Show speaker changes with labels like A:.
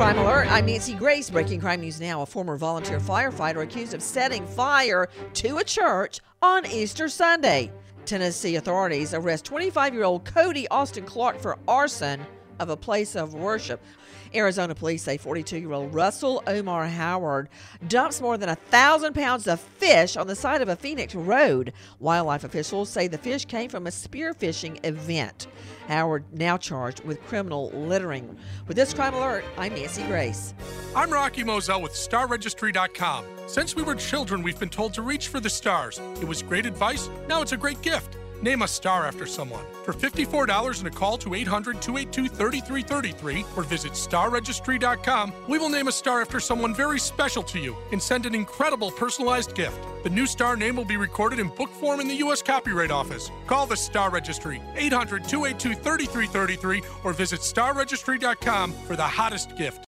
A: Crime Alert. I'm Nancy Grace. Breaking crime news now. A former volunteer firefighter accused of setting fire to a church on Easter Sunday. Tennessee authorities arrest 25 year old Cody Austin Clark for arson of a place of worship. Arizona police say 42 year old Russell Omar Howard dumps more than a thousand pounds of fish on the side of a Phoenix road. Wildlife officials say the fish came from a spearfishing event. Howard now charged with criminal littering. With this crime alert, I'm Nancy Grace.
B: I'm Rocky Moselle with StarRegistry.com. Since we were children, we've been told to reach for the stars. It was great advice. Now it's a great gift. Name a star after someone. For $54 and a call to 800 282 3333 or visit starregistry.com, we will name a star after someone very special to you and send an incredible personalized gift. The new star name will be recorded in book form in the U.S. Copyright Office. Call the Star Registry, 800 282 3333 or visit starregistry.com for the hottest gift.